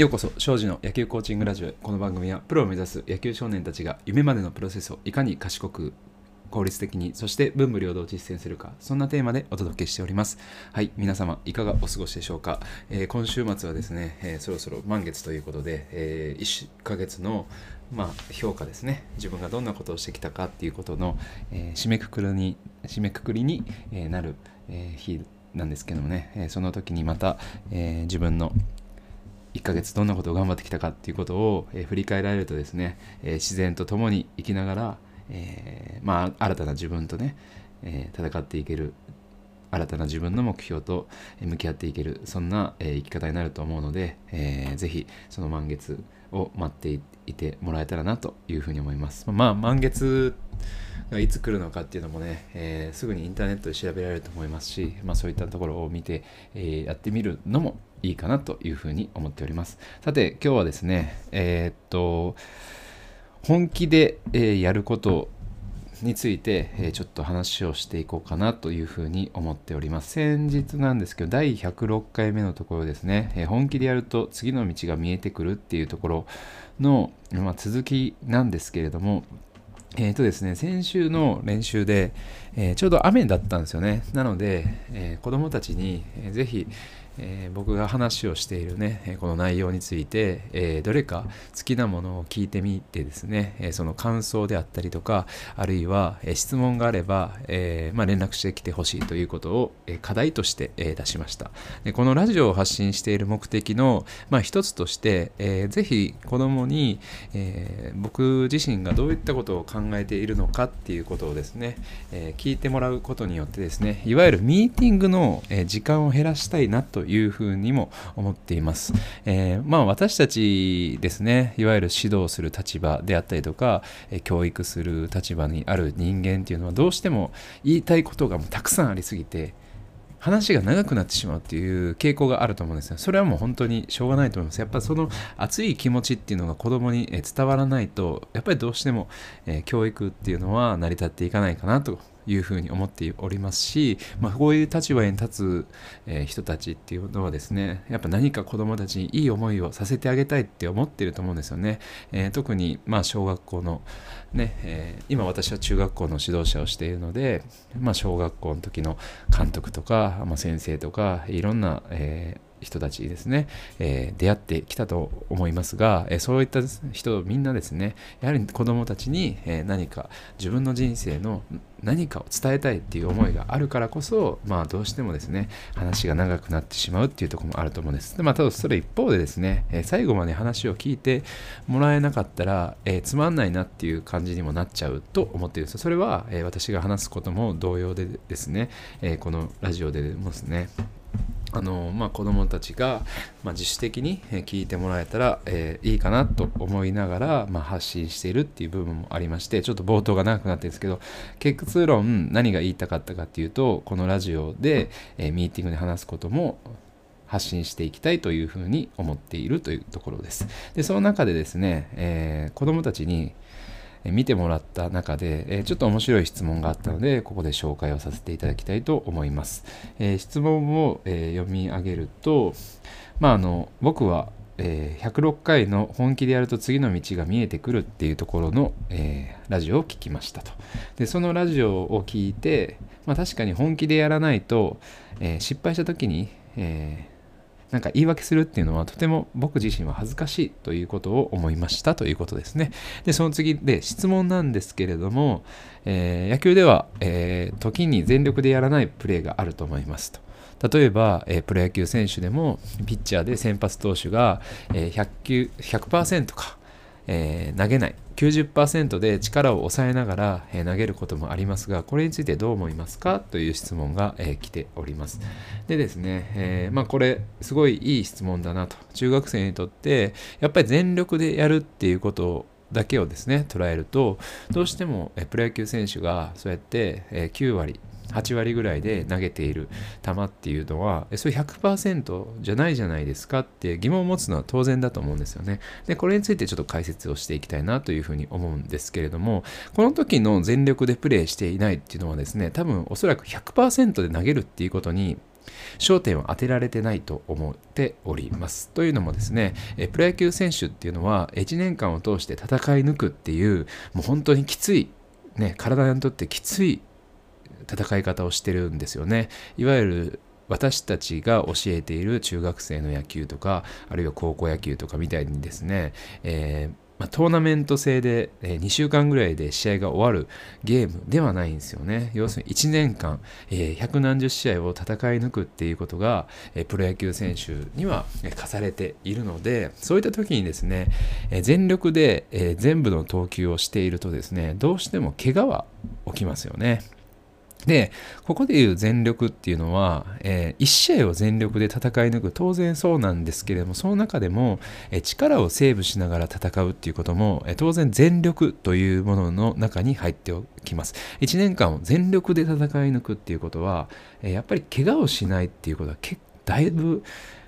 ようこそ、庄司の野球コーチングラジオ。この番組は、プロを目指す野球少年たちが夢までのプロセスをいかに賢く、効率的に、そして文武両道を実践するか、そんなテーマでお届けしております。はい、皆様、いかがお過ごしでしょうか？えー、今週末はですね、えー、そろそろ満月ということで、えー、1ヶ月のまあ、評価ですね自分がどんなことをしてきたかっていうことの、え、締めくくりに締めくくりに、え、なる、え、日なんですけどもね、えその時にまた、え自分の1ヶ月どんなことを頑張ってきたかっていうことを、えー、振り返られるとですね、えー、自然と共に生きながら、えー、まあ、新たな自分とね、え戦っていける新たな自分の目標と向き合っていけるそんな、え生き方になると思うので、えー、ぜひその満月を待っていてもらえたらなというふうに思います。まあ満月がいつ来るのかっていうのもね、えー、すぐにインターネットで調べられると思いますし、まあ、そういったところを見て、えー、やってみるのもいいかなというふうに思っております。さて、今日はですね、えー、っと、本気で、え、やることについて、え、ちょっと話をしていこうかなというふうに思っております。先日なんですけど、第106回目のところですね、え、本気でやると次の道が見えてくるっていうところの、まあ、続きなんですけれども、えーとですね、先週の練習で、えー、ちょうど雨だったんですよね。なので、えー、子供たちに、えー、ぜひ、えー、僕が話をしているね、この内容について、えー、どれか好きなものを聞いてみてですね、え、その感想であったりとか、あるいは、え質問があれば、えまあ、連絡してきてほしいということを、え課題として、え出しましたで。このラジオを発信している目的の、まあ、一つとして、えー、ぜひ子供に、え僕自身がどういったことを考えているのかっていうことをですね、え聞いてもらうことによってですね、いわゆるミーティングの、時間を減らしたいなというふうにも思っています。えー、まあ私たちですね、いわゆる指導する立場であったりとか、え教育する立場にある人間っていうのはどうしても言いたいことがもうたくさんありすぎて、話が長くなってしまうっていう傾向があると思うんですよ。それはもう本当にしょうがないと思います。やっぱその熱い気持ちっていうのが子供に伝わらないと、やっぱりどうしても、え教育っていうのは成り立っていかないかなというふうに思っておりますし、まあ、こういう立場に立つ、え人たちっていうのはですねやっぱ何か子どもたちにいい思いをさせてあげたいって思ってると思うんですよね、えー、特にまあ小学校のね、えー、今私は中学校の指導者をしているので、まあ、小学校の時の監督とか、まあ、先生とかいろんな、えー人たちですね、えー、出会ってきたと思いますが、えー、そういった人みんなですねやはり子どもたちに、えー、何か自分の人生の何かを伝えたいっていう思いがあるからこそ、まあ、どうしてもですね話が長くなってしまうっていうとこもあると思うんです。でまあ、ただそれ一方でですね、え最後まで話を聞いてもらえなかったら、えつまんないなっていう感じにもなっちゃうと思っているんですそれは、え私が話すことも同様でですね、えこのラジオでもですねあのまあ、子どもたちが、まあ、自主的に聞いてもらえたら、えー、いいかなと思いながら、まあ、発信しているっていう部分もありましてちょっと冒頭が長くなってるんですけど結論何が言いたかったかっていうとこのラジオで、えー、ミーティングで話すことも発信していきたいというふうに思っているというところです。でその中でですね、えー、子どもたちに見てもらった中で、ちょっと面白い質問があったので、ここで紹介をさせていただきたいと思います。質問を読み上げると、まあ、あの僕は106回の本気でやると次の道が見えてくるっていうところの、ラジオを聞きましたと。で、そのラジオを聞いて、まあ、確かに本気でやらないと、失敗した時に、えなんか言い訳するっていうのはとても僕自身は恥ずかしいということを思いましたということですね。で、その次で質問なんですけれども、えー、野球では、えー、時に全力でやらないプレーがあると思いますと。例えば、えー、プロ野球選手でもピッチャーで先発投手が、えー、100球100%かえー、投げない。90%で力を抑えながら、えー、投げることもありますがこれについてどう思いますか？という質問が、えー、来ております。でですね、えまあ、これすごいいい質問だなと。中学生にとってやっぱり全力でやるっていうことだけをですね捉えるとどうしてもプロ野球選手がそうやって9割8割ぐらいで投げている球っていうのは、それ100%じゃないじゃないですかって疑問を持つのは当然だと思うんですよね。で、これについてちょっと解説をしていきたいなというふうに思うんですけれども、この時の全力でプレーしていないっていうのはですね、多分おそらく100%で投げるっていうことに焦点を当てられてないと思っておりますというのもですねえプロ野球選手っていうのは1年間を通して戦い抜くっていうもう本当にきつい、ね、体にとってきつい戦い方をしてるんですよねいわゆる私たちが教えている中学生の野球とかあるいは高校野球とかみたいにですね、えーま、トーナメント制で、え、2週間ぐらいで試合が終わるゲームではないんですよね。要するに1年間、えー、百何十試合を戦い抜くっていうことが、え、プロ野球選手には、え課されているので、そういった時にですね、え全力で、え全部の投球をしているとですね、どうしても怪我は起きますよね。で、ここでいう全力っていうのは、えー、1試合を全力で戦い抜く、当然そうなんですけれども、その中でも、えー、力をセーブしながら戦うっていうことも、えー、当然全力というものの中に入っておきます。1年間を全力で戦い抜くっていうことは、えやっぱり怪我をしないっていうことは、だいぶ、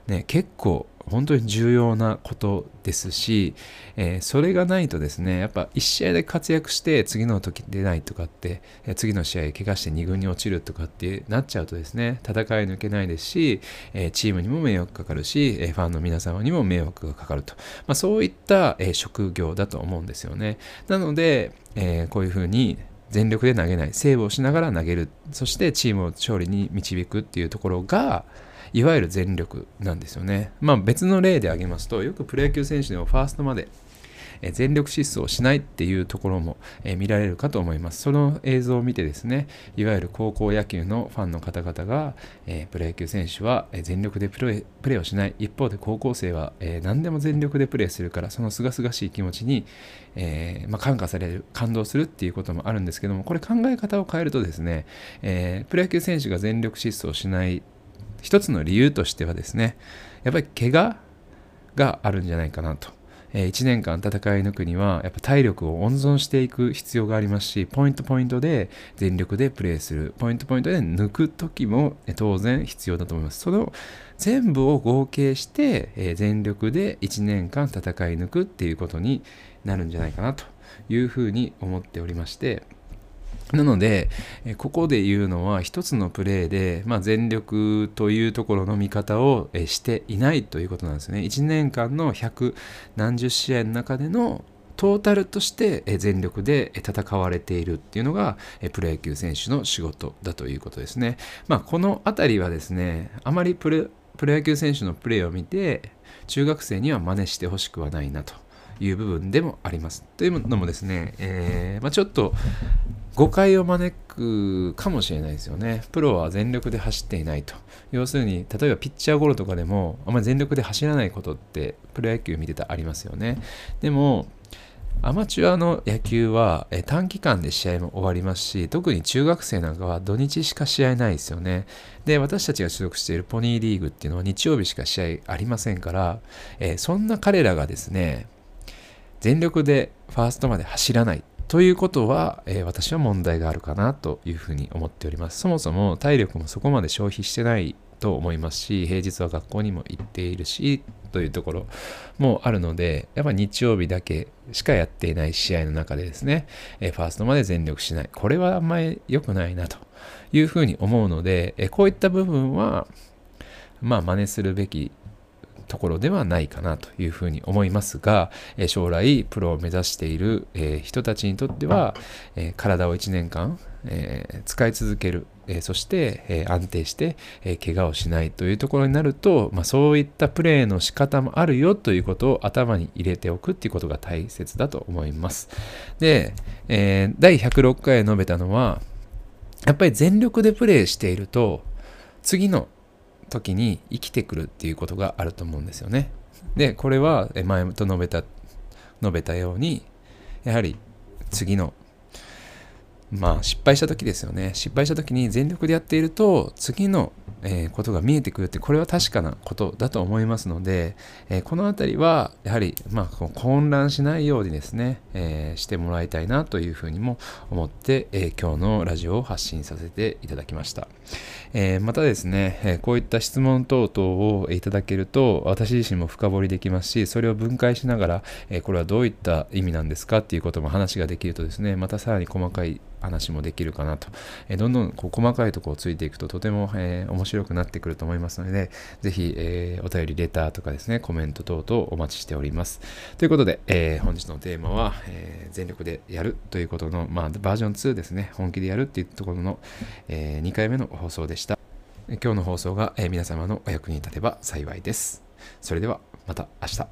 ね、結構本当に重要なことですし、えー、それがないとですねやっぱ1試合で活躍して次の時出ないとかって、次の試合怪我して2軍に落ちるとかってなっちゃうとですね戦い抜けないですし、えー、チームにも迷惑かかるし、えファンの皆様にも迷惑がかかると、まあ、そういった、え職業だと思うんですよね。なので、えこういうふうに全力で投げないセーブをしながら投げる。そしてチームを勝利に導くっていうところがいわゆる全力なんですよね。まあ別の例で挙げますと、よくプロ野球選手でもファーストまで全力疾走しないっていうところも見られるかと思います。その映像を見てですね、いわゆる高校野球のファンの方々が、プロ野球選手は全力でプレプレーをしない、一方で高校生は何でも全力でプレーするから、そのすがすがしい気持ちに、え、ま、感化される、感動するっていうこともあるんですけども、これ考え方を変えるとですね、え、プロ野球選手が全力疾走しない一つの理由としてはですね、やっぱり怪我があるんじゃないかなと。え1年間戦い抜くには、やっぱ体力を温存していく必要がありますし、ポイントポイントで全力でプレーする、ポイントポイントで抜く時も当然必要だと思います。その全部を合計して、え全力で1年間戦い抜くっていうことになるんじゃないかなというふうに思っておりまして、なので、ここで言うのは一つのプレーで、まあ、全力というところの見方をしていないということなんですね。1年間の百何十試合の中でのトータルとして全力で戦われているっていうのがプロ野球選手の仕事だということですね。まあ、この辺りはですね、あまりプロ野球選手のプレーを見て中学生には真似してほしくはないなという部分でもあります。というのもですね、えーまあ、ちょっと誤解を招くかもしれないですよね。プロは全力で走っていないと。要するに、例えばピッチャーゴロとかでも、あんまり全力で走らないことってプロ野球見てたらありますよね。でも、アマチュアの野球は短期間で試合も終わりますし、特に中学生なんかは土日しか試合ないですよね。で、私たちが所属しているポニーリーグっていうのは日曜日しか試合ありませんから、えー、そんな彼らがですね、全力でファーストまで走らないということは、えー、私は問題があるかなというふうに思っております。そもそも体力もそこまで消費してないと思いますし、平日は学校にも行っているし、というところもあるので、やっぱ日曜日だけしかやっていない試合の中でですね、えー、ファーストまで全力しない。これはあんまり良くないなというふうに思うので、えー、こういった部分は、まあ真似するべきところではないかなというふうに思いますが、え将来プロを目指している、え人たちにとっては、え体を1年間、え使い続ける、えそして、え安定して、え怪我をしないというところになると、まあ、そういったプレーの仕方もあるよということを頭に入れておくっていうことが大切だと思います。で、えー、第106回述べたのは、やっぱり全力でプレーしていると、次の時に生きてくるっていうことがあると思うんですよね。で、これは前と述べた、述べたように、やはり次のまあ失敗した時ですよね。失敗した時に全力でやっていると次の、え、ことが見えてくるってこれは確かなことだと思いますので、え、この辺りはやはり、まあ、混乱しないようにですね、え、してもらいたいなというふうにも思って、え今日のラジオを発信させていただきました。えまたですね、えこういった質問等々をいただけると私自身も深掘りできますしそれを分解しながら、えこれはどういった意味なんですか？っていうことも話ができるとですねまたさらに細かい話もできるかなと、え、どんどんこう細かいところをついていくととても、え、面白くなってくると思いますので、ぜひ、え、お便り、レターとかですね、コメント等々お待ちしております。ということで、え、本日のテーマは、え、全力でやるということの、まあ、バージョン2ですね、本気でやるっていうところの、え、2回目のお放送でした。今日の放送が、え皆様のお役に立てば幸いです。それではまた明日。